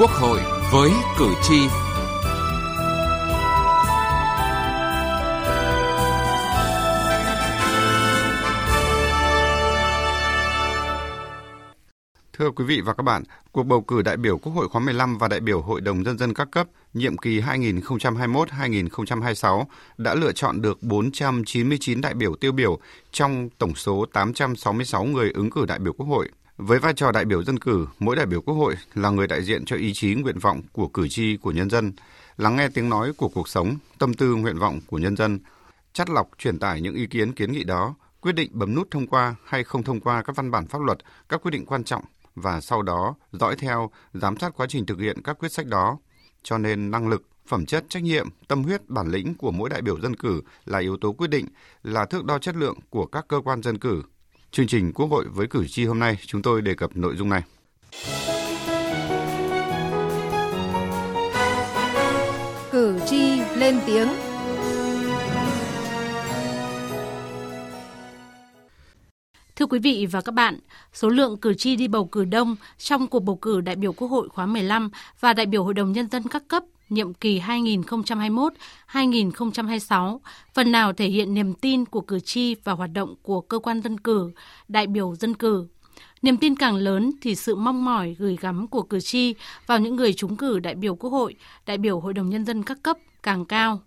Quốc hội với cử tri. Thưa quý vị và các bạn, cuộc bầu cử đại biểu Quốc hội khóa 15 và đại biểu Hội đồng Nhân dân các cấp nhiệm kỳ 2021-2026 đã lựa chọn được 499 đại biểu tiêu biểu trong tổng số 866 người ứng cử đại biểu Quốc hội. Với vai trò đại biểu dân cử, mỗi đại biểu Quốc hội là người đại diện cho ý chí nguyện vọng của cử tri của nhân dân, lắng nghe tiếng nói của cuộc sống, tâm tư nguyện vọng của nhân dân, chắt lọc truyền tải những ý kiến kiến nghị đó, quyết định bấm nút thông qua hay không thông qua các văn bản pháp luật, các quyết định quan trọng và sau đó dõi theo, giám sát quá trình thực hiện các quyết sách đó. Cho nên năng lực, phẩm chất, trách nhiệm, tâm huyết, bản lĩnh của mỗi đại biểu dân cử là yếu tố quyết định, là thước đo chất lượng của các cơ quan dân cử. Chương trình Quốc hội với cử tri hôm nay chúng tôi đề cập nội dung này. Cử tri lên tiếng Thưa quý vị và các bạn, số lượng cử tri đi bầu cử đông trong cuộc bầu cử đại biểu Quốc hội khóa 15 và đại biểu Hội đồng Nhân dân các cấp nhiệm kỳ 2021-2026 phần nào thể hiện niềm tin của cử tri và hoạt động của cơ quan dân cử, đại biểu dân cử. Niềm tin càng lớn thì sự mong mỏi gửi gắm của cử tri vào những người trúng cử đại biểu Quốc hội, đại biểu Hội đồng Nhân dân các cấp càng cao.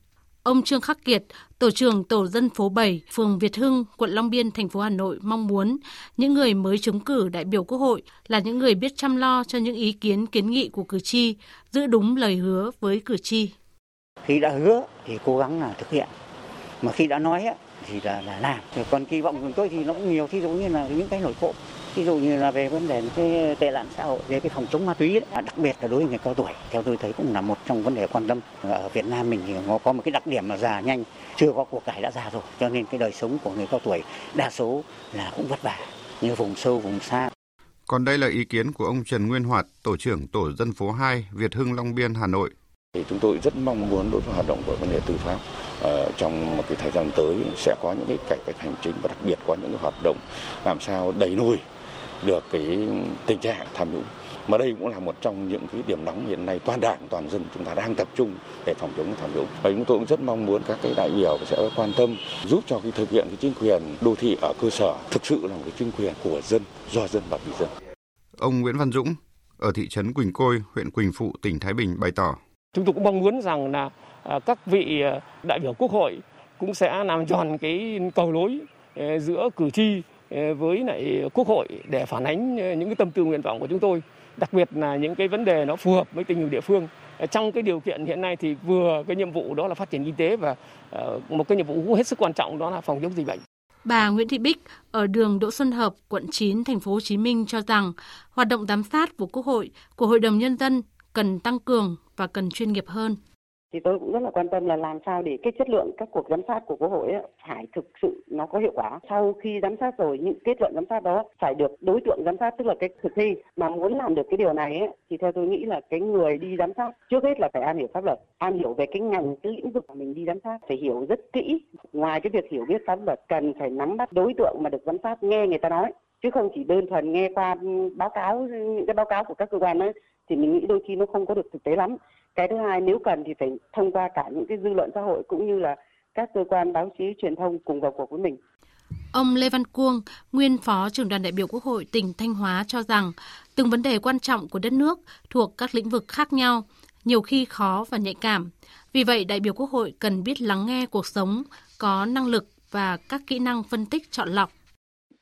Ông Trương Khắc Kiệt, Tổ trưởng Tổ dân phố 7, phường Việt Hưng, quận Long Biên, thành phố Hà Nội mong muốn những người mới trúng cử đại biểu Quốc hội là những người biết chăm lo cho những ý kiến kiến nghị của cử tri, giữ đúng lời hứa với cử tri. Khi đã hứa thì cố gắng là thực hiện, mà khi đã nói thì là, là làm. Còn kỳ vọng của tôi thì nó cũng nhiều, thí dụ như là những cái nổi cộm ví dụ như là về vấn đề cái tệ nạn xã hội về cái phòng chống ma túy đấy. đặc biệt là đối với người cao tuổi theo tôi thấy cũng là một trong vấn đề quan tâm ở Việt Nam mình thì nó có một cái đặc điểm là già nhanh chưa có cuộc cải đã già rồi cho nên cái đời sống của người cao tuổi đa số là cũng vất vả như vùng sâu vùng xa còn đây là ý kiến của ông Trần Nguyên Hoạt, tổ trưởng tổ dân phố 2, Việt Hưng Long Biên, Hà Nội. Thì chúng tôi rất mong muốn đối với hoạt động của vấn đề tư pháp uh, trong một cái thời gian tới sẽ có những cái cải cách hành chính và đặc biệt có những cái hoạt động làm sao đẩy lùi được cái tình trạng tham nhũng. Mà đây cũng là một trong những cái điểm nóng hiện nay. Toàn đảng toàn dân chúng ta đang tập trung để phòng chống tham nhũng. Và chúng tôi cũng rất mong muốn các cái đại biểu sẽ quan tâm giúp cho cái thực hiện cái chính quyền đô thị ở cơ sở thực sự là một cái chính quyền của dân do dân và vì dân. Ông Nguyễn Văn Dũng ở thị trấn Quỳnh Côi huyện Quỳnh Phụ tỉnh Thái Bình bày tỏ. Chúng tôi cũng mong muốn rằng là à, các vị à, đại biểu quốc hội cũng sẽ làm tròn cái cầu lối à, giữa cử tri Ờ, với lại quốc hội để phản ánh ờ, những cái tâm tư nguyện vọng của chúng tôi đặc biệt là những cái vấn đề nó phù hợp với tình hình địa phương ờ, trong cái điều kiện hiện nay thì vừa cái nhiệm vụ đó là phát triển kinh tế và một cái nhiệm vụ cũng hết sức quan trọng đó là phòng chống dịch bệnh. Bà Nguyễn Thị Bích ở đường Đỗ Xuân Hợp, quận 9, thành phố Hồ Chí Minh cho rằng hoạt động giám sát của Quốc hội, của Hội đồng nhân dân cần tăng cường và cần chuyên nghiệp hơn thì tôi cũng rất là quan tâm là làm sao để cái chất lượng các cuộc giám sát của quốc hội ấy, phải thực sự nó có hiệu quả. Sau khi giám sát rồi những kết luận giám sát đó phải được đối tượng giám sát tức là cái thực thi mà muốn làm được cái điều này ấy, thì theo tôi nghĩ là cái người đi giám sát trước hết là phải am hiểu pháp luật am hiểu về cái ngành cái lĩnh vực mà mình đi giám sát phải hiểu rất kỹ. Ngoài cái việc hiểu biết pháp luật cần phải nắm bắt đối tượng mà được giám sát nghe người ta nói. Chứ không chỉ đơn thuần nghe qua báo cáo những cái báo cáo của các cơ quan ấy thì mình nghĩ đôi khi nó không có được thực tế lắm cái thứ hai nếu cần thì phải thông qua cả những cái dư luận xã hội cũng như là các cơ quan báo chí truyền thông cùng vào cuộc với mình. Ông Lê Văn Cuông, nguyên phó trưởng đoàn đại biểu Quốc hội tỉnh Thanh Hóa cho rằng từng vấn đề quan trọng của đất nước thuộc các lĩnh vực khác nhau, nhiều khi khó và nhạy cảm. Vì vậy, đại biểu Quốc hội cần biết lắng nghe cuộc sống, có năng lực và các kỹ năng phân tích chọn lọc.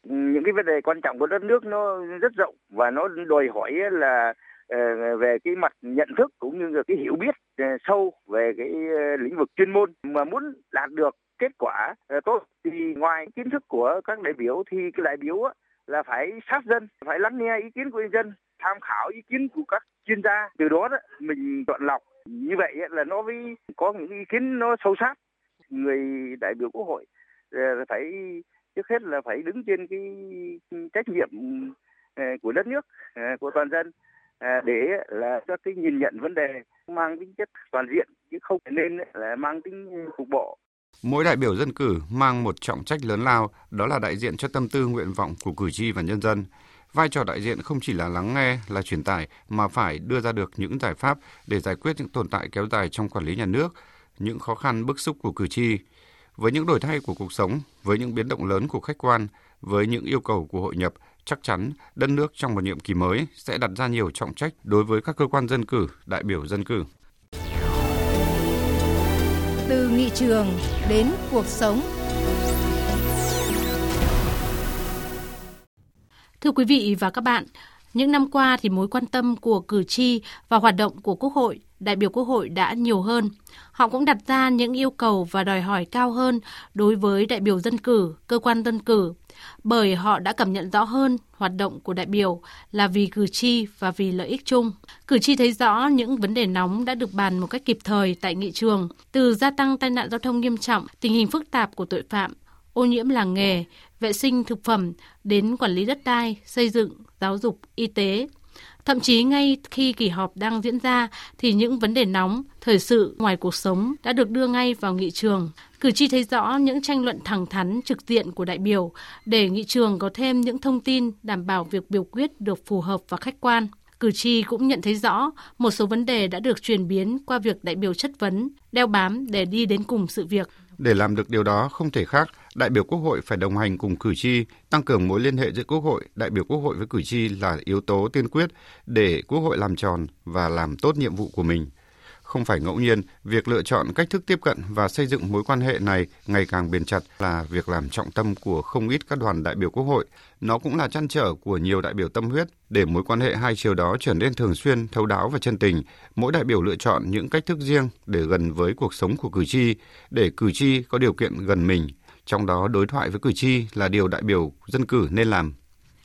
Những cái vấn đề quan trọng của đất nước nó rất rộng và nó đòi hỏi là Ờ, về cái mặt nhận thức cũng như là cái hiểu biết ờ, sâu về cái ờ, lĩnh vực chuyên môn mà muốn đạt được kết quả tốt thì ngoài kiến thức của các đại biểu thì cái đại biểu là phải sát dân phải lắng nghe ý kiến của nhân dân tham khảo ý kiến của các chuyên gia. Từ đó, đó mình chọn lọc. Như vậy là nó mới có những ý kiến nó sâu sát. Người đại biểu quốc hội phải trước hết là phải đứng trên cái ừ, trách nhiệm của đất nước của toàn dân. À, để là cho cái nhìn nhận vấn đề mang tính chất toàn diện chứ không nên là mang tính ừ, cục bộ. Mỗi đại biểu dân cử mang một trọng trách lớn lao, đó là đại diện cho tâm tư nguyện vọng của cử tri và nhân dân. vai trò đại diện không chỉ là lắng nghe, là truyền tải mà phải đưa ra được những giải pháp để giải quyết những tồn tại kéo dài trong quản lý nhà nước, những khó khăn bức xúc của cử tri. Với những đổi thay của cuộc sống, với những biến động lớn của khách quan, với những yêu cầu của hội nhập, chắc chắn đất nước trong một nhiệm kỳ mới sẽ đặt ra nhiều trọng trách đối với các cơ quan dân cử, đại biểu dân cử. Từ nghị trường đến cuộc sống. Thưa quý vị và các bạn, những năm qua thì mối quan tâm của cử tri và hoạt động của Quốc hội, đại biểu Quốc hội đã nhiều hơn. Họ cũng đặt ra những yêu cầu và đòi hỏi cao hơn đối với đại biểu dân cử, cơ quan dân cử, bởi họ đã cảm nhận rõ hơn hoạt động của đại biểu là vì cử tri và vì lợi ích chung. Cử tri thấy rõ những vấn đề nóng đã được bàn một cách kịp thời tại nghị trường, từ gia tăng tai nạn giao thông nghiêm trọng, tình hình phức tạp của tội phạm, ô nhiễm làng nghề, vệ sinh thực phẩm đến quản lý đất đai, xây dựng, giáo dục, y tế. Thậm chí ngay khi kỳ họp đang diễn ra thì những vấn đề nóng, thời sự ngoài cuộc sống đã được đưa ngay vào nghị trường. Cử tri thấy rõ những tranh luận thẳng thắn trực diện của đại biểu để nghị trường có thêm những thông tin đảm bảo việc biểu quyết được phù hợp và khách quan. Cử tri cũng nhận thấy rõ một số vấn đề đã được truyền biến qua việc đại biểu chất vấn, đeo bám để đi đến cùng sự việc. Để làm được điều đó không thể khác, đại biểu Quốc hội phải đồng hành cùng cử tri, tăng cường mối liên hệ giữa Quốc hội, đại biểu Quốc hội với cử tri là yếu tố tiên quyết để Quốc hội làm tròn và làm tốt nhiệm vụ của mình. Không phải ngẫu nhiên, việc lựa chọn cách thức tiếp cận và xây dựng mối quan hệ này ngày càng bền chặt là việc làm trọng tâm của không ít các đoàn đại biểu Quốc hội. Nó cũng là chăn trở của nhiều đại biểu tâm huyết để mối quan hệ hai chiều đó trở nên thường xuyên, thấu đáo và chân tình. Mỗi đại biểu lựa chọn những cách thức riêng để gần với cuộc sống của cử tri, để cử tri có điều kiện gần mình. Trong đó đối thoại với cử tri là điều đại biểu dân cử nên làm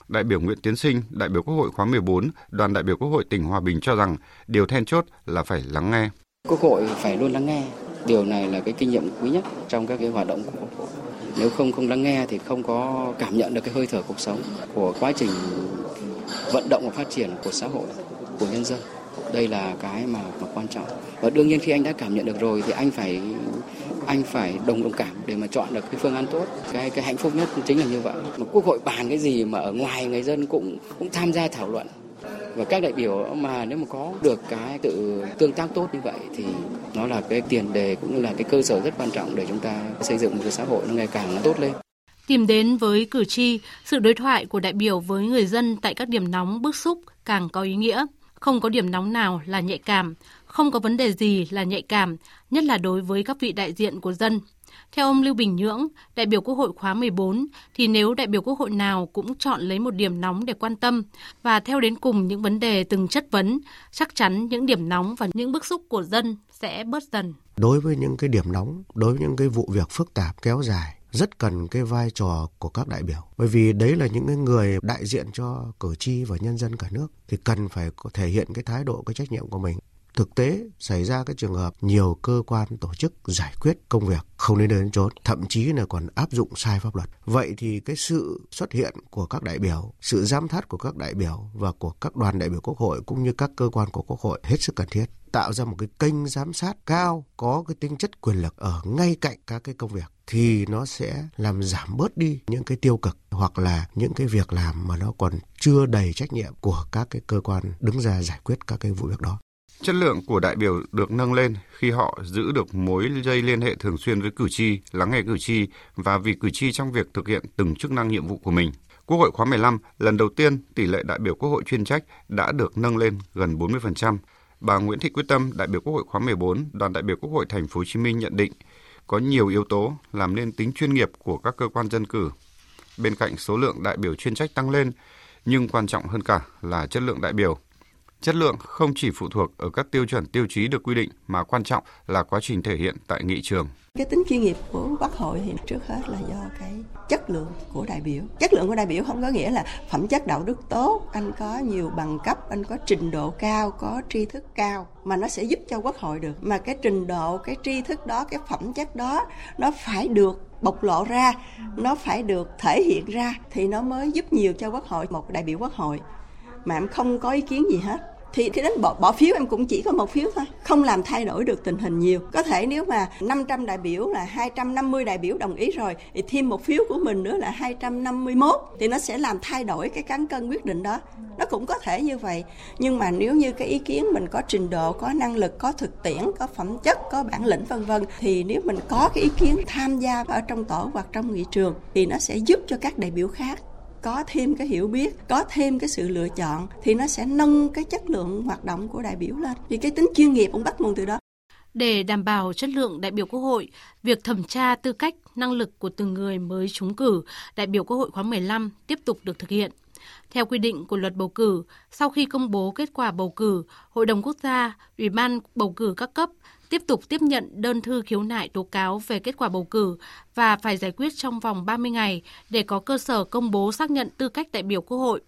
đại biểu Nguyễn Tiến Sinh, đại biểu Quốc hội khóa 14, đoàn đại biểu Quốc hội tỉnh Hòa Bình cho rằng điều then chốt là phải lắng nghe. Quốc hội phải luôn lắng nghe. Điều này là cái kinh nghiệm quý nhất trong các cái hoạt động của Quốc hội. Nếu không không lắng nghe thì không có cảm nhận được cái hơi thở cuộc sống của quá trình vận động và phát triển của xã hội, của nhân dân. Đây là cái mà, mà quan trọng. Và đương nhiên khi anh đã cảm nhận được rồi thì anh phải anh phải đồng đồng cảm để mà chọn được cái phương án tốt. Cái cái hạnh phúc nhất chính là như vậy. Mà quốc hội bàn cái gì mà ở ngoài người dân cũng cũng tham gia thảo luận. Và các đại biểu mà nếu mà có được cái tự tương tác tốt như vậy thì nó là cái tiền đề cũng như là cái cơ sở rất quan trọng để chúng ta xây dựng một cái xã hội nó ngày càng tốt lên. Tìm đến với cử tri sự đối thoại của đại biểu với người dân tại các điểm nóng bức xúc càng có ý nghĩa không có điểm nóng nào là nhạy cảm không có vấn đề gì là nhạy cảm, nhất là đối với các vị đại diện của dân. Theo ông Lưu Bình Nhưỡng, đại biểu Quốc hội khóa 14, thì nếu đại biểu Quốc hội nào cũng chọn lấy một điểm nóng để quan tâm và theo đến cùng những vấn đề từng chất vấn, chắc chắn những điểm nóng và những bức xúc của dân sẽ bớt dần. Đối với những cái điểm nóng, đối với những cái vụ việc phức tạp kéo dài, rất cần cái vai trò của các đại biểu. Bởi vì đấy là những cái người đại diện cho cử tri và nhân dân cả nước thì cần phải thể hiện cái thái độ, cái trách nhiệm của mình. Thực tế xảy ra cái trường hợp nhiều cơ quan tổ chức giải quyết công việc không đến nơi đến chốn, thậm chí là còn áp dụng sai pháp luật. Vậy thì cái sự xuất hiện của các đại biểu, sự giám sát của các đại biểu và của các đoàn đại biểu quốc hội cũng như các cơ quan của quốc hội hết sức cần thiết tạo ra một cái kênh giám sát cao có cái tính chất quyền lực ở ngay cạnh các cái công việc thì nó sẽ làm giảm bớt đi những cái tiêu cực hoặc là những cái việc làm mà nó còn chưa đầy trách nhiệm của các cái cơ quan đứng ra giải quyết các cái vụ việc đó. Chất lượng của đại biểu được nâng lên khi họ giữ được mối dây liên hệ thường xuyên với cử tri, lắng nghe cử tri và vì cử tri trong việc thực hiện từng chức năng nhiệm vụ của mình. Quốc hội khóa 15 lần đầu tiên tỷ lệ đại biểu Quốc hội chuyên trách đã được nâng lên gần 40%. Bà Nguyễn Thị Quyết Tâm, đại biểu Quốc hội khóa 14, đoàn đại biểu Quốc hội thành phố Hồ Chí Minh nhận định có nhiều yếu tố làm nên tính chuyên nghiệp của các cơ quan dân cử. Bên cạnh số lượng đại biểu chuyên trách tăng lên, nhưng quan trọng hơn cả là chất lượng đại biểu. Chất lượng không chỉ phụ thuộc ở các tiêu chuẩn tiêu chí được quy định mà quan trọng là quá trình thể hiện tại nghị trường. Cái tính chuyên nghiệp của Quốc hội thì trước hết là do cái chất lượng của đại biểu. Chất lượng của đại biểu không có nghĩa là phẩm chất đạo đức tốt, anh có nhiều bằng cấp, anh có trình độ cao, có tri thức cao mà nó sẽ giúp cho Quốc hội được. Mà cái trình độ, cái tri thức đó, cái phẩm chất đó nó phải được bộc lộ ra, nó phải được thể hiện ra thì nó mới giúp nhiều cho Quốc hội, một đại biểu Quốc hội mà em không có ý kiến gì hết thì khi đến bỏ, bỏ phiếu em cũng chỉ có một phiếu thôi. Không làm thay đổi được tình hình nhiều. Có thể nếu mà 500 đại biểu là 250 đại biểu đồng ý rồi thì thêm một phiếu của mình nữa là 251 thì nó sẽ làm thay đổi cái cán cân quyết định đó. Nó cũng có thể như vậy. Nhưng mà nếu như cái ý kiến mình có trình độ có năng lực có thực tiễn có phẩm chất có bản lĩnh vân vân thì nếu mình có cái ý kiến tham gia ở trong tổ hoặc trong nghị trường thì nó sẽ giúp cho các đại biểu khác có thêm cái hiểu biết, có thêm cái sự lựa chọn thì nó sẽ nâng cái chất lượng hoạt động của đại biểu lên. Vì cái tính chuyên nghiệp cũng bắt nguồn từ đó. Để đảm bảo chất lượng đại biểu Quốc hội, việc thẩm tra tư cách, năng lực của từng người mới trúng cử đại biểu Quốc hội khóa 15 tiếp tục được thực hiện. Theo quy định của luật bầu cử, sau khi công bố kết quả bầu cử, Hội đồng Quốc gia, Ủy ban bầu cử các cấp tiếp tục tiếp nhận đơn thư khiếu nại tố cáo về kết quả bầu cử và phải giải quyết trong vòng 30 ngày để có cơ sở công bố xác nhận tư cách đại biểu Quốc hội.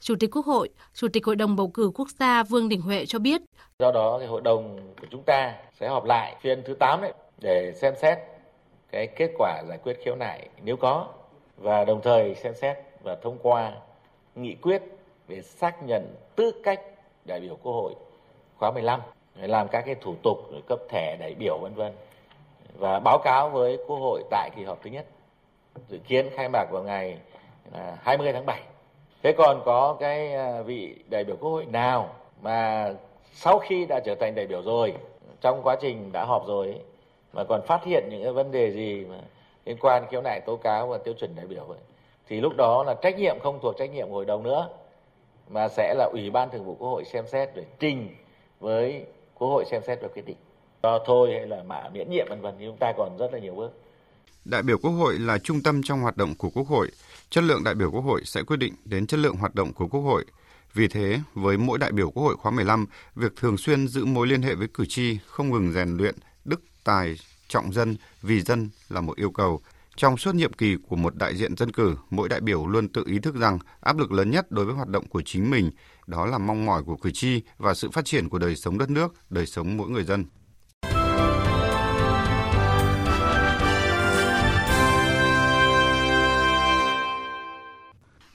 Chủ tịch Quốc hội, Chủ tịch Hội đồng bầu cử quốc gia Vương Đình Huệ cho biết. Do đó thì hội đồng của chúng ta sẽ họp lại phiên thứ 8 đấy để xem xét cái kết quả giải quyết khiếu nại nếu có và đồng thời xem xét và thông qua nghị quyết về xác nhận tư cách đại biểu Quốc hội khóa 15 làm các cái thủ tục cấp thẻ đại biểu vân vân và báo cáo với Quốc hội tại kỳ họp thứ nhất dự kiến khai mạc vào ngày à, 20 tháng 7. Thế còn có cái à, vị đại biểu Quốc hội nào mà sau khi đã trở thành đại biểu rồi trong quá trình đã họp rồi ấy, mà còn phát hiện những cái vấn đề gì mà liên quan khiếu nại tố cáo và tiêu chuẩn đại biểu ấy, thì lúc đó là trách nhiệm không thuộc trách nhiệm hội đồng nữa mà sẽ là ủy ban thường vụ quốc hội xem xét để trình với quốc hội xem xét và quyết định cho thôi hay là mã miễn nhiệm vân vân thì chúng ta còn rất là nhiều bước Đại biểu Quốc hội là trung tâm trong hoạt động của Quốc hội. Chất lượng đại biểu Quốc hội sẽ quyết định đến chất lượng hoạt động của Quốc hội. Vì thế, với mỗi đại biểu Quốc hội khóa 15, việc thường xuyên giữ mối liên hệ với cử tri, không ngừng rèn luyện đức tài, trọng dân, vì dân là một yêu cầu. Trong suốt nhiệm kỳ của một đại diện dân cử, mỗi đại biểu luôn tự ý thức rằng áp lực lớn nhất đối với hoạt động của chính mình đó là mong mỏi của cử tri và sự phát triển của đời sống đất nước, đời sống mỗi người dân.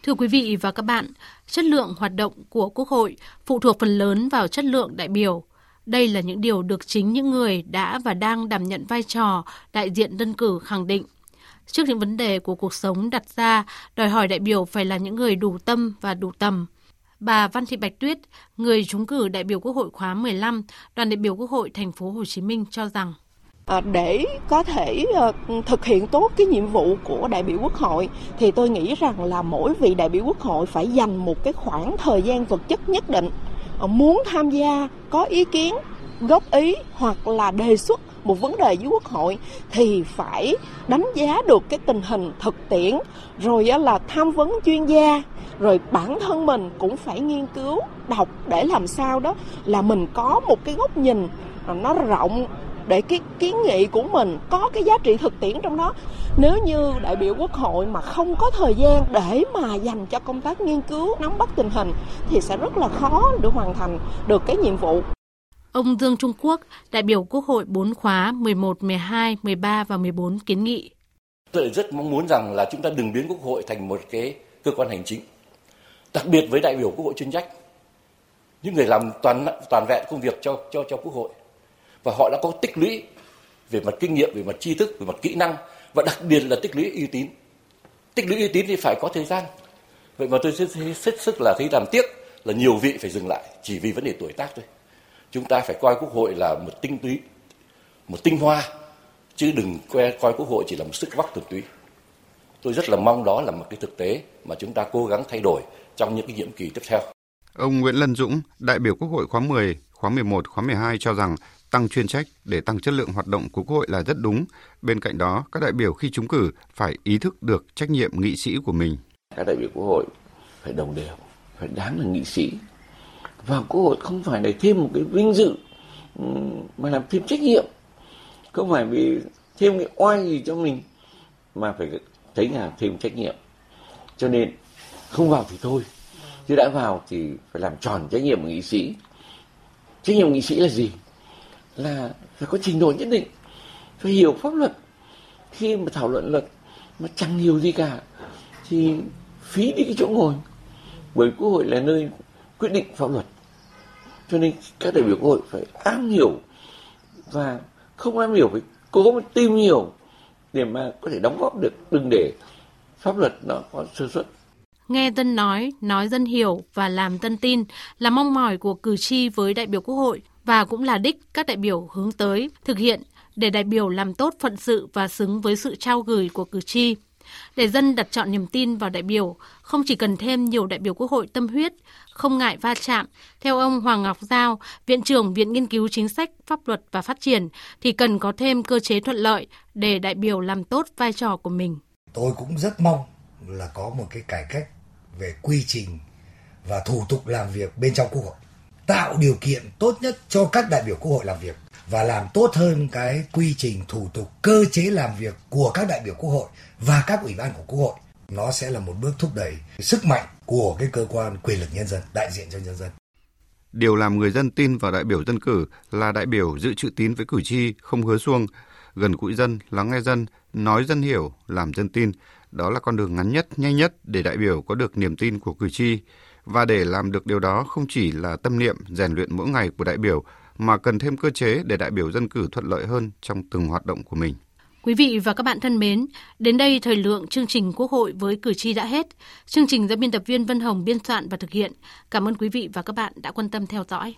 Thưa quý vị và các bạn, chất lượng hoạt động của Quốc hội phụ thuộc phần lớn vào chất lượng đại biểu. Đây là những điều được chính những người đã và đang đảm nhận vai trò đại diện dân cử khẳng định. Trước những vấn đề của cuộc sống đặt ra, đòi hỏi đại biểu phải là những người đủ tâm và đủ tầm. Bà Văn Thị Bạch Tuyết, người trúng cử đại biểu Quốc hội khóa 15, đoàn đại biểu Quốc hội thành phố Hồ Chí Minh cho rằng à, để có thể ờ, thực hiện tốt cái nhiệm vụ của đại biểu quốc hội thì tôi nghĩ rằng là mỗi vị đại biểu quốc hội phải dành một cái khoảng thời gian vật chất nhất định ờ, muốn tham gia có ý kiến góp ý hoặc là đề xuất một vấn đề với quốc hội thì phải đánh giá được cái tình hình thực tiễn, rồi là tham vấn chuyên gia, rồi bản thân mình cũng phải nghiên cứu, đọc để làm sao đó là mình có một cái góc nhìn à, nó rộng để cái kiến nghị của mình có cái giá trị thực tiễn trong đó. Nếu như đại biểu quốc hội mà không có thời gian để mà dành cho công tác nghiên cứu, nắm bắt tình hình thì sẽ rất là khó để hoàn thành được cái nhiệm vụ Ông Dương Trung Quốc, đại biểu Quốc hội 4 khóa 11, 12, 13 và 14 kiến nghị. Tôi rất mong muốn rằng là chúng ta đừng biến Quốc hội thành một cái cơ quan hành chính. Đặc biệt với đại biểu Quốc hội chuyên trách. Những người làm toàn toàn vẹn công việc cho cho cho Quốc hội và họ đã có tích lũy về mặt kinh nghiệm, về mặt tri thức, về mặt kỹ năng và đặc biệt là tích lũy uy tín. Tích lũy uy tín thì phải có thời gian. Vậy mà tôi rất, rất sức là thấy làm tiếc là nhiều vị phải dừng lại chỉ vì vấn đề tuổi tác thôi. Chúng ta phải coi quốc hội là một tinh túy, một tinh hoa chứ đừng coi quốc hội chỉ là một sức vóc thuần túy. Tôi rất là mong đó là một cái thực tế mà chúng ta cố gắng thay đổi trong những cái nhiệm kỳ tiếp theo. Ông Nguyễn Lân Dũng, đại biểu Quốc hội khóa 10, khóa 11, khóa 12 cho rằng tăng chuyên trách để tăng chất lượng hoạt động của Quốc hội là rất đúng. Bên cạnh đó, các đại biểu khi trúng cử phải ý thức được trách nhiệm nghị sĩ của mình. Các đại biểu Quốc hội phải đồng đều, phải đáng là nghị sĩ vào Quốc hội không phải để thêm một cái vinh dự ừ, mà làm thêm trách nhiệm. Không phải vì thêm cái oai gì cho mình, mà phải thấy là thêm trách nhiệm. Cho nên không vào thì thôi. Chứ đã vào thì phải làm tròn trách nhiệm của nghị sĩ. Trách nhiệm của nghị sĩ là gì? là phải có trình độ nhất định, phải hiểu pháp luật khi mà thảo luận luật mà chẳng hiểu gì cả, thì phí đi cái chỗ ngồi bởi quốc hội là nơi quyết định pháp luật cho nên các đại biểu quốc hội phải am hiểu và không am hiểu phải cố tìm hiểu để mà có thể đóng góp được đừng để pháp luật nó có sơ suất nghe dân nói, nói dân hiểu và làm dân tin là mong mỏi của cử tri với đại biểu Quốc hội và cũng là đích các đại biểu hướng tới thực hiện để đại biểu làm tốt phận sự và xứng với sự trao gửi của cử tri. Để dân đặt chọn niềm tin vào đại biểu, không chỉ cần thêm nhiều đại biểu Quốc hội tâm huyết, không ngại va chạm, theo ông Hoàng Ngọc Giao, Viện trưởng Viện Nghiên cứu Chính sách, Pháp luật và Phát triển, thì cần có thêm cơ chế thuận lợi để đại biểu làm tốt vai trò của mình. Tôi cũng rất mong là có một cái cải cách về quy trình và thủ tục làm việc bên trong Quốc hội. Tạo điều kiện tốt nhất cho các đại biểu Quốc hội làm việc và làm tốt hơn cái quy trình thủ tục cơ chế làm việc của các đại biểu Quốc hội và các ủy ban của Quốc hội. Nó sẽ là một bước thúc đẩy sức mạnh của cái cơ quan quyền lực nhân dân, đại diện cho nhân dân. Điều làm người dân tin vào đại biểu dân cử là đại biểu giữ chữ tín với cử tri, không hứa xuông, gần gũi dân, lắng nghe dân, nói dân hiểu, làm dân tin. Đó là con đường ngắn nhất, nhanh nhất để đại biểu có được niềm tin của cử tri. Và để làm được điều đó không chỉ là tâm niệm rèn luyện mỗi ngày của đại biểu, mà cần thêm cơ chế để đại biểu dân cử thuận lợi hơn trong từng hoạt động của mình. Quý vị và các bạn thân mến, đến đây thời lượng chương trình Quốc hội với cử tri đã hết. Chương trình do biên tập viên Vân Hồng biên soạn và thực hiện. Cảm ơn quý vị và các bạn đã quan tâm theo dõi.